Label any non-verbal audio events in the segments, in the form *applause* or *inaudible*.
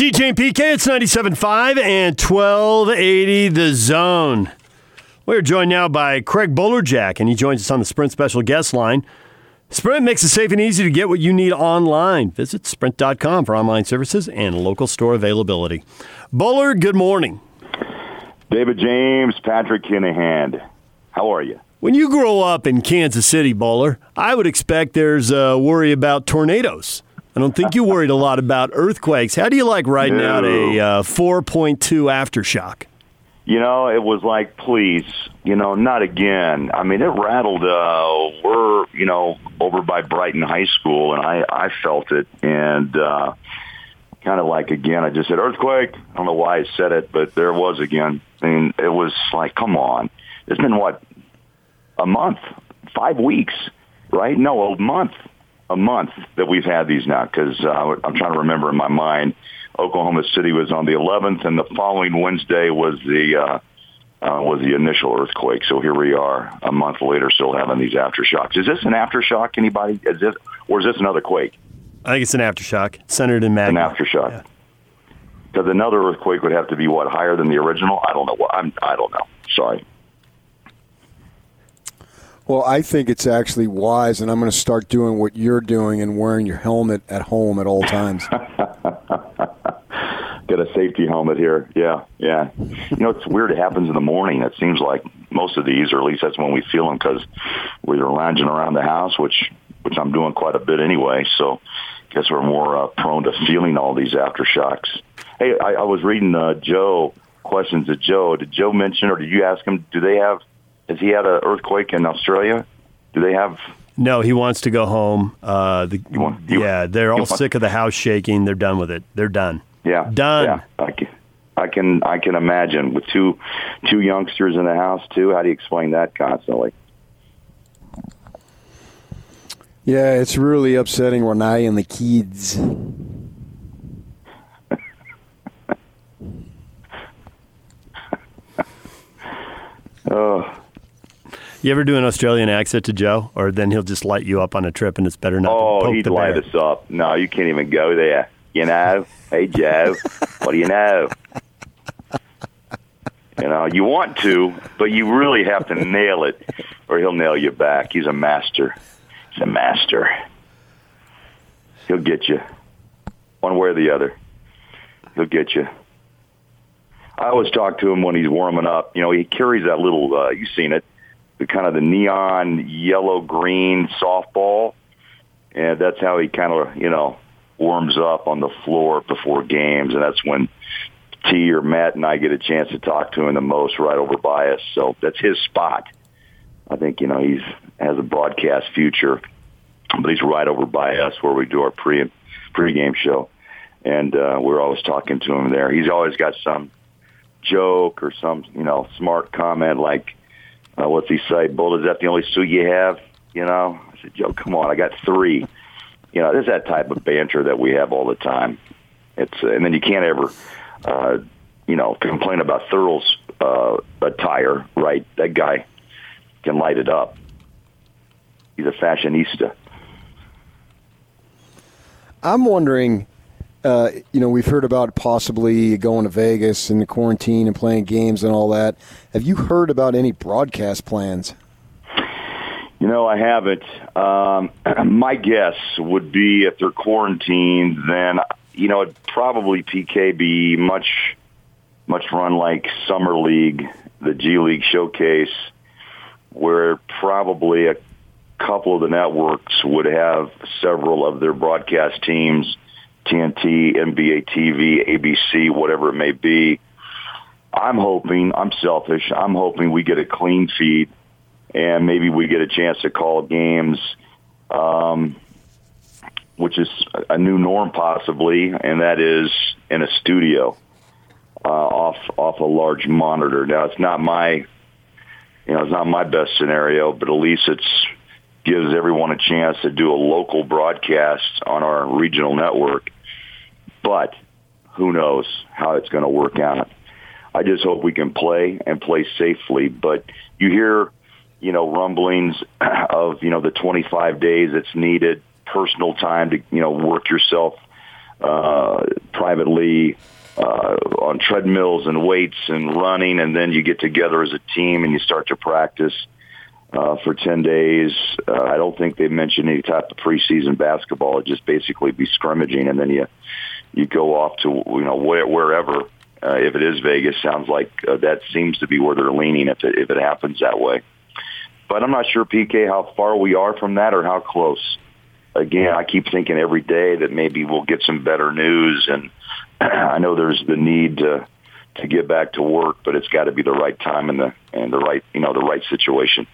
DJ and PK, it's 97.5 and 1280 The Zone. We're joined now by Craig Bolerjack, and he joins us on the Sprint Special Guest Line. Sprint makes it safe and easy to get what you need online. Visit sprint.com for online services and local store availability. Bowler, good morning. David James, Patrick Kinahan. How are you? When you grow up in Kansas City, Bowler, I would expect there's a worry about tornadoes. I don't think you worried a lot about earthquakes. How do you like riding No. out a uh, 4.2 aftershock? You know, it was like, please, you know, not again. I mean, it rattled. Uh, we're, you know, over by Brighton High School, and I, I felt it, and uh, kind of like again, I just said earthquake. I don't know why I said it, but there was again. I mean, it was like, come on. It's been what a month, five weeks, right? No, a month, a month that we've had these now. Because uh, I'm trying to remember in my mind, Oklahoma City was on the 11th, and the following Wednesday was the uh, uh, was the initial earthquake. So here we are, a month later, still having these aftershocks. Is this an aftershock? Anybody? Is this or is this another quake? I think it's an aftershock, centered in An Magna. aftershock. Yeah. Because another earthquake would have to be what higher than the original? I don't know. What I'm. I don't know. Sorry. Well, I think it's actually wise, and I'm going to start doing what you're doing and wearing your helmet at home at all times. *laughs* get a safety helmet here. Yeah, yeah. You know, it's weird. It happens in the morning. It seems like most of these, or at least that's when we feel them, because we're lounging around the house, which which I'm doing quite a bit anyway. So, I guess we're more uh, prone to feeling all these aftershocks. Hey, I, I was reading uh, Joe questions to Joe. Did Joe mention, or did you ask him? Do they have? Has he had an earthquake in Australia? Do they have? No, he wants to go home. Uh, the, want- you- yeah, they're all want- sick of the house shaking. They're done with it. They're done. Yeah, Done. Yeah, I can, I can, I can imagine with two, two youngsters in the house too. How do you explain that constantly? yeah, it's really upsetting when I and the kids. *laughs* Oh, You ever do an Australian accent to Joe, or then he'll just light you up on a trip, and it's better not to oh, poke he'd the light bear. us up. No, you can't even go there. You know, hey Joe, what do you know? You know, you want to, but you really have to nail it, or he'll nail you back. He's a master. He's a master. He'll get you, one way or the other. He'll get you. I always talk to him when he's warming up. You know, he carries that little. Uh, you've seen it, the kind of the neon yellow green softball, and that's how he kind of you know warms up on the floor before games, and that's when T or Matt and I get a chance to talk to him the most, right over by us. So that's his spot. I think you know he's has a broadcast future, but he's right over by us where we do our pre pregame show, and uh, we're always talking to him there. He's always got some joke or some you know smart comment like, uh, "What's he say? Bull, is that the only suit you have?" You know, I said, "Joe, come on, I got three. You know, there's that type of banter that we have all the time. It's and then you can't ever, uh, you know, complain about Thurl's uh, attire, right? That guy can light it up. He's a fashionista. I'm wondering, uh, you know, we've heard about possibly going to Vegas and the quarantine and playing games and all that. Have you heard about any broadcast plans? You know, I haven't. Um, *clears throat* my guess would be if they're quarantined, then you know it'd probably PK be much, much run like summer league, the G League showcase, where probably a couple of the networks would have several of their broadcast teams, TNT, NBA TV, ABC, whatever it may be. I'm hoping. I'm selfish. I'm hoping we get a clean feed and maybe we get a chance to call games, um, which is a new norm possibly, and that is in a studio uh, off off a large monitor. Now it's not my, you know, it's not my best scenario, but at least it's gives everyone a chance to do a local broadcast on our regional network. But who knows how it's going to work out? I just hope we can play and play safely. But you hear you know, rumblings *clears throat* of, you know, the 25 days that's needed, personal time to, you know, work yourself uh, privately uh, on treadmills and weights and running, and then you get together as a team and you start to practice uh, for 10 days. Uh, I don't think they mentioned any type of preseason basketball. It just basically be scrimmaging, and then you you go off to you know where, wherever. Uh, if it is Vegas, sounds like uh, that seems to be where they're leaning if it, if it happens that way. But I'm not sure, PK, how far we are from that or how close. Again, I keep thinking every day that maybe we'll get some better news, and *clears throat* I know there's the need to to get back to work, but it's got to be the right time and the and the right you know the right situation.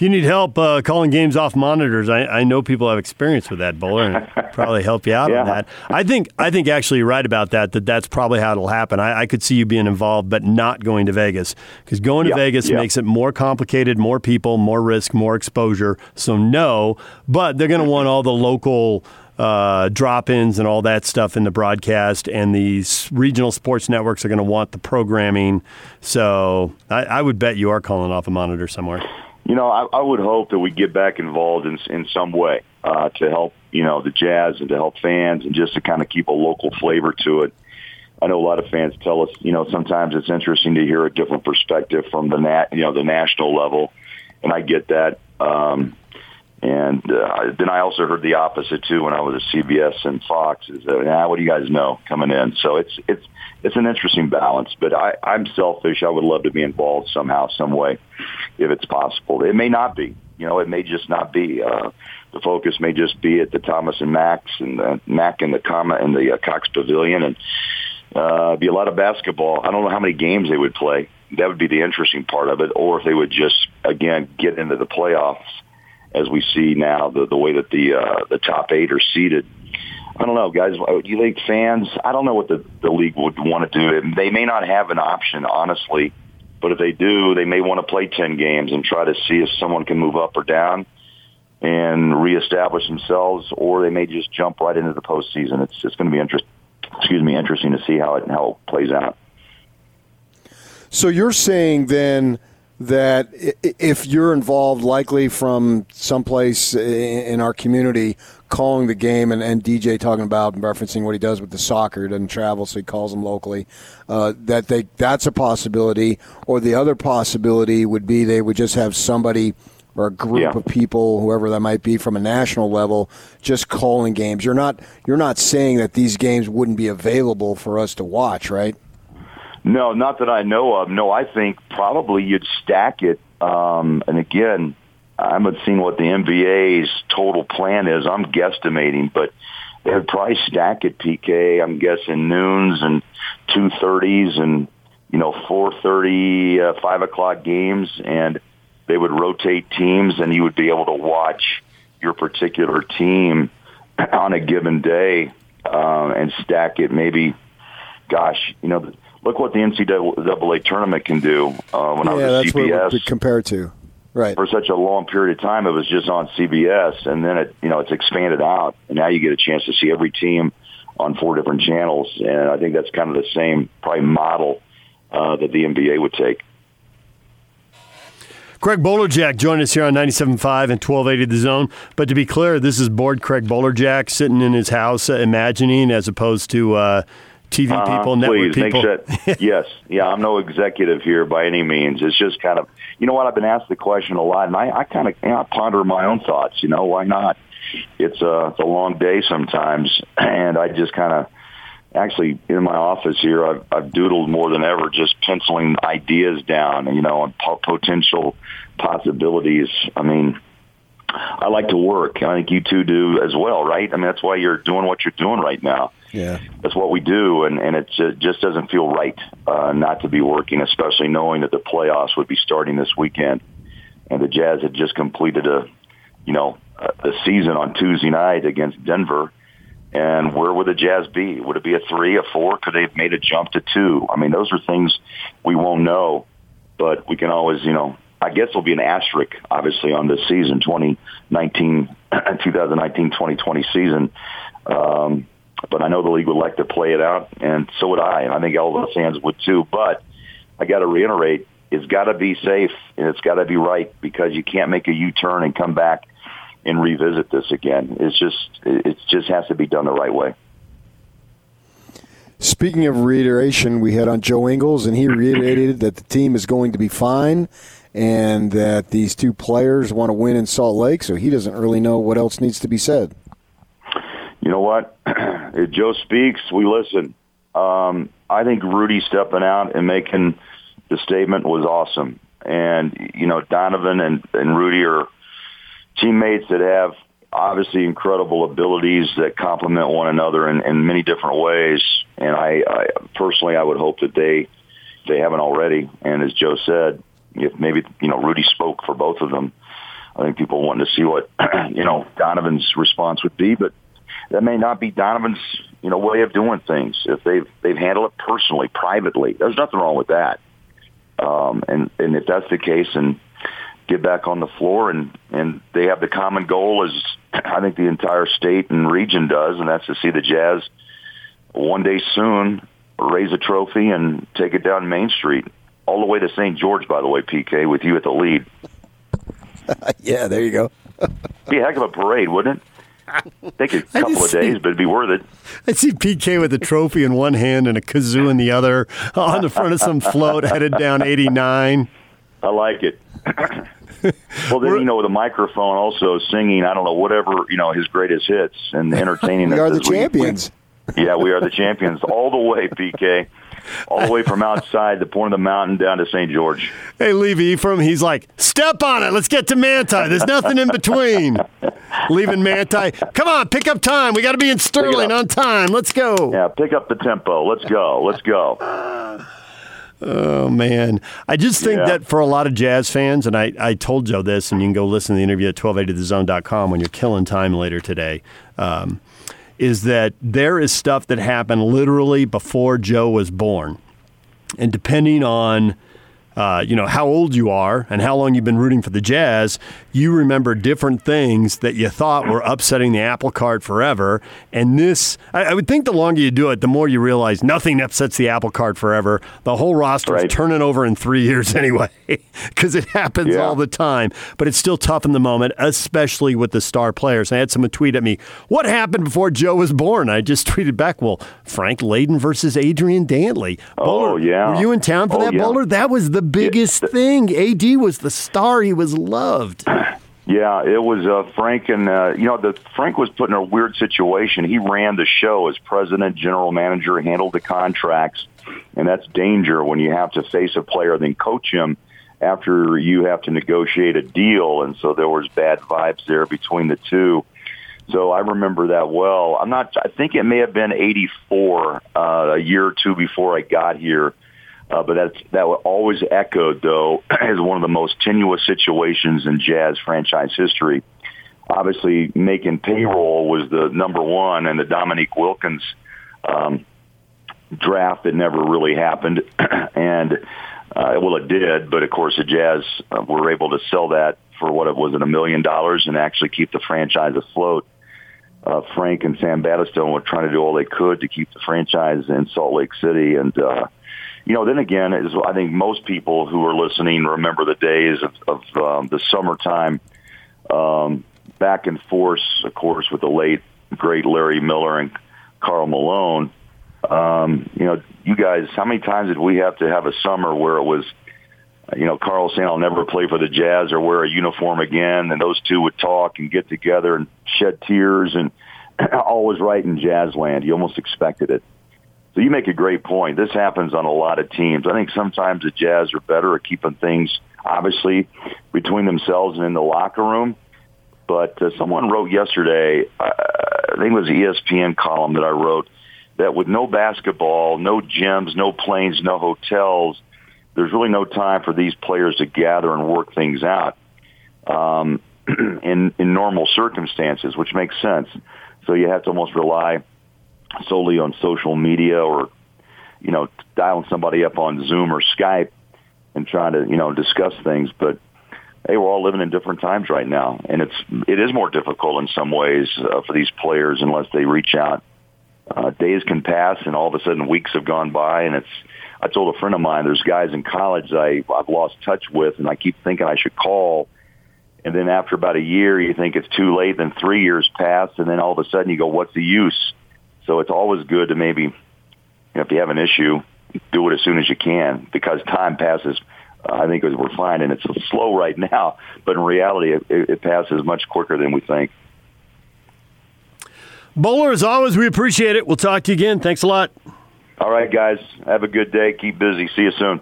If you need help uh, calling games off monitors, I, I, know people have experience with that, Bowler, and *laughs* probably help you out yeah. on that. I think I think actually you're right about that. That that's probably how it'll happen. I, I could see you being involved, but not going to Vegas because going to yeah. Vegas yeah. makes it more complicated, more people, more risk, more exposure. So no, but they're going to want all the local. Uh, drop-ins and all that stuff in the broadcast, and these regional sports networks are going to want the programming. So I, I would bet you are calling off a monitor somewhere. You know, I, I would hope that we get back involved in in some way uh, to help, you know, the Jazz and to help fans and just to kind of keep a local flavor to it. I know a lot of fans tell us, you know, sometimes it's interesting to hear a different perspective from the nat, you know, the national level, and I get that. Um, and uh, then I also heard the opposite too when I was at CBS and Fox. Is that, ah, what do you guys know coming in? So it's it's it's an interesting balance. But I, I'm selfish. I would love to be involved somehow, some way, if it's possible. It may not be. You know, it may just not be. Uh, the focus may just be at the Thomas and Max and the Mac and the comma and the uh, Cox Pavilion, and uh, be a lot of basketball. I don't know how many games they would play. That would be the interesting part of it, or if they would just again get into the playoffs as we see now the the way that the uh, the top eight are seated. I don't know, guys. Do you think fans? I don't know what the the league would want to do. They may not have an option, honestly, but if they do, they may want to play ten games and try to see if someone can move up or down and reestablish themselves, or they may just jump right into the postseason. It's it's going to be interesting. Excuse me, interesting to see how it how it plays out. So you're saying then that if you're involved, likely from someplace in our community, calling the game and, and DJ talking about and referencing what he does with the soccer, doesn't travel, so he calls them locally. Uh, that they that's a possibility, or the other possibility would be they would just have somebody or a group Yeah. of people, whoever that might be, from a national level, just calling games. You're not you're not saying that these games wouldn't be available for us to watch, right? No, not that I know of. No, I think probably you'd stack it. Um, and again, I haven't seen what the NBA's total plan is. I'm guesstimating, but they would probably stack it. PK. I'm guessing noons and two thirties and you know four thirty, uh, five o'clock games, and they would rotate teams, and you would be able to watch your particular team *clears throat* on a given day uh, and stack it. Maybe, gosh, you know look what the NCAA tournament can do. Uh, when I was yeah, at that's what it CBS, would compare to. Right. for such a long period of time, it was just on CBS, and then it, you know, it's expanded out, and now you get a chance to see every team on four different channels, and I think that's kind of the same probably model uh, that the NBA would take. Craig Bolerjack joined us here on 97.5 and 1280 The Zone. But to be clear, this is bored Craig Bolerjack sitting in his house uh, imagining as opposed to uh, TV Uh-huh. people, network Please make people. sure. *laughs* yes, yeah, I'm no executive here by any means. It's just kind of, you know what? I've been asked the question a lot, and I, I kind of you know, I ponder my own thoughts. You know, why not? It's a it's a long day sometimes, and I just kind of actually in my office here, I've, I've doodled more than ever, just penciling ideas down, you know, and po- potential possibilities. I mean, I like to work. I think you two do as well, right? I mean, that's why you're doing what you're doing right now. Yeah. That's what we do, and and it ju- just doesn't feel right uh, not to be working, especially knowing that the playoffs would be starting this weekend, and the Jazz had just completed a, you know, a, a season on Tuesday night against Denver. And where would the Jazz be? Would it be a three, a four? Could they have made a jump to two? I mean, those are things we won't know, but we can always, you know, I guess there'll be an asterisk, obviously, on this season, *clears throat* 2019, 2019, 2020 season. Um, but I know the league would like to play it out, and so would I, and I think all the fans would too. But I got to reiterate, it's got to be safe and it's got to be right because you can't make a U-turn and come back and revisit this again. It's just it just has to be done the right way. Speaking of reiteration, we had on Joe Ingles, and he reiterated that the team is going to be fine and that these two players want to win in Salt Lake, so he doesn't really know what else needs to be said. You know what? *clears throat* if Joe speaks, we listen. Um, I think Rudy stepping out and making the statement was awesome. And, you know, Donovan and, and Rudy are teammates that have obviously incredible abilities that complement one another in, in many different ways. And I, I personally, I would hope that they they haven't already. And as Joe said, if maybe you know Rudy spoke for both of them, I think people wanting to see what *clears throat* you know Donovan's response would be, but that may not be Donovan's you know way of doing things. If they've they've handled it personally, privately, there's nothing wrong with that. Um, and and if that's the case, and get back on the floor and and they have the common goal as *clears throat* I think the entire state and region does, and that's to see the Jazz one day soon raise a trophy and take it down Main Street all the way to St. George. By the way, PK, with you at the lead. *laughs* yeah, there you go. *laughs* be a heck of a parade, wouldn't it? Take a *laughs* couple of days, but it'd be worth it. I see PK with a trophy in one hand and a kazoo in the other on the front of some float headed down 89. I like it. well, then you know, with a microphone, also singing. I don't know whatever you know his greatest hits and entertaining. we are the champions. We, yeah, we are the champions all the way, PK. *laughs* All the way from outside the point of the mountain down to St. George. Hey, Levy Ephraim, he's like, step on it. Let's get to Manti. There's nothing in between. *laughs* Leaving Manti. Come on, pick up time. We got to be in Sterling on time. Let's go. Yeah, pick up the tempo. Let's go. Let's go. Oh man, I just think yeah. that for a lot of jazz fans, and I, I told Joe this, and you can go listen to the interview at 1280thezone.com when you're killing time later today. Um, is that there is stuff that happened literally before Joe was born, and depending on uh, you know how old you are and how long you've been rooting for the Jazz, you remember different things that you thought were upsetting the apple cart forever. And this, I, I would think, the longer you do it, the more you realize nothing upsets the apple cart forever. The whole roster right. is turning over in three years *laughs* anyway, because it happens yeah. all the time. But it's still tough in the moment, especially with the star players. I had someone tweet at me, "What happened before Joe was born?" I just *laughs* tweeted back, "Well, Frank Layden versus Adrian Dantley." Oh yeah, were you in town for oh, that yeah. bowler? That was the the biggest thing. AD was the star. He was loved. Yeah, it was uh, Frank, and uh, you know, the Frank was put in a weird situation. He ran the show as president, general manager, handled the contracts, and that's danger when you have to face a player, then coach him after you have to negotiate a deal. And so there was bad vibes there between the two. So I remember that well. I'm not. I think it may have been '84, uh, a year or two before I got here uh, but that's, that always echoed, though, *clears throat* as one of the most tenuous situations in Jazz franchise history. Obviously, making payroll was the number one, and the Dominique Wilkins um, draft that never really happened. *clears throat* and, uh, well, it did, but of course, the Jazz uh, were able to sell that for what it was it a million dollars and actually keep the franchise afloat. Uh, Frank and Sam Battistone were trying to do all they could to keep the franchise in Salt Lake City, and uh, you know, then again, is I think most people who are listening remember the days of, of um, the summertime um, back and forth, of course, with the late great Larry Miller and Karl Malone. Um, you know, you guys, how many times did we have to have a summer where it was, you know, Karl saying I'll never play for the Jazz or wear a uniform again, and those two would talk and get together and shed tears and *clears throat* always right in Jazzland. You almost expected it. So you make a great point. This happens on a lot of teams. I think sometimes the Jazz are better at keeping things, obviously, between themselves and in the locker room. But uh, someone wrote yesterday, uh, I think it was an ESPN column that I wrote, that with no basketball, no gyms, no planes, no hotels, there's really no time for these players to gather and work things out um, *clears throat* in in normal circumstances, which makes sense. So you have to almost rely solely on social media or, you know, dialing somebody up on Zoom or Skype and trying to, you know, discuss things. But hey, we're all living in different times right now, and it's it is more difficult in some ways uh, for these players unless they reach out. Uh, days can pass, and all of a sudden weeks have gone by, and it's. I told a friend of mine, there's guys in college I I've lost touch with, and I keep thinking I should call and then after about a year, you think it's too late. Then three years pass, and then all of a sudden you go, "What's the use?" So it's always good to maybe, you know, if you have an issue, do it as soon as you can because time passes. Uh, I think we're fine, and it's slow right now, but in reality, it, it passes much quicker than we think. Bowler, as always, we appreciate it. We'll talk to you again. Thanks a lot. All right, guys. Have a good day. Keep busy. See you soon.